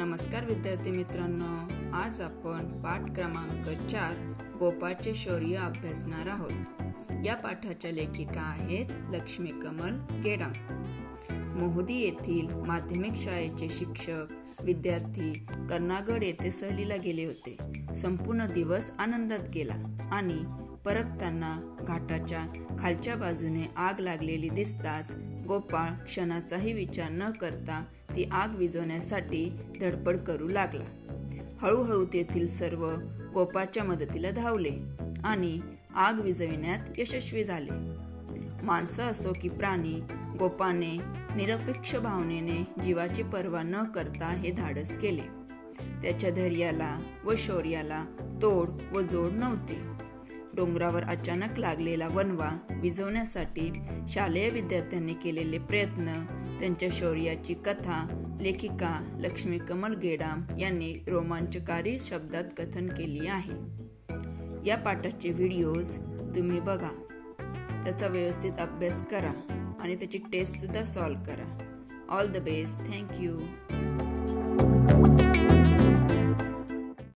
नमस्कार विद्यार्थी मित्रांनो आज आपण पाठ क्रमांक चार गोपाळचे शौर्य अभ्यासणार आहोत. या पाठाच्या लेखिका आहेत लक्ष्मी कमल गेडाम मोहदी येथील माध्यमिक शाळेचे शिक्षक विद्यार्थी कर्नागड येथे सहलीला गेले होते. संपूर्ण दिवस आनंदात गेला आणि परतताना घाटाच्या खालच्या बाजूने आग लागलेली दिसताच गोपाळ क्षणाचाही विचार न करता ती आग विझवण्यासाठी धडपड करू लागला. हळूहळू तेथील सर्व गोपाळच्या मदतीला धावले आणि आग विझविण्यात यशस्वी झाले. माणसं असो की प्राणी गोपाने निरपेक्ष भावनेने जीवाची पर्वा न करता हे धाडस केले. त्याच्या धैर्याला व शौर्याला तोड व जोड नव्हते. डोंगरावर अचानक लागलेला वनवा विझवण्यासाठी शालेय विद्यार्थ्यांनी केलेले प्रयत्न त्यांच्या शौर्याची कथा लेखिका लक्ष्मी कमल गेडाम यांनी रोमांचकारी शब्दात कथन केली आहे. या पाठाचे व्हिडिओज तुम्ही बघा. त्याचा व्यवस्थित अभ्यास करा आणि त्याची टेस्टसुद्धा सॉल्व करा. All the best. Thank you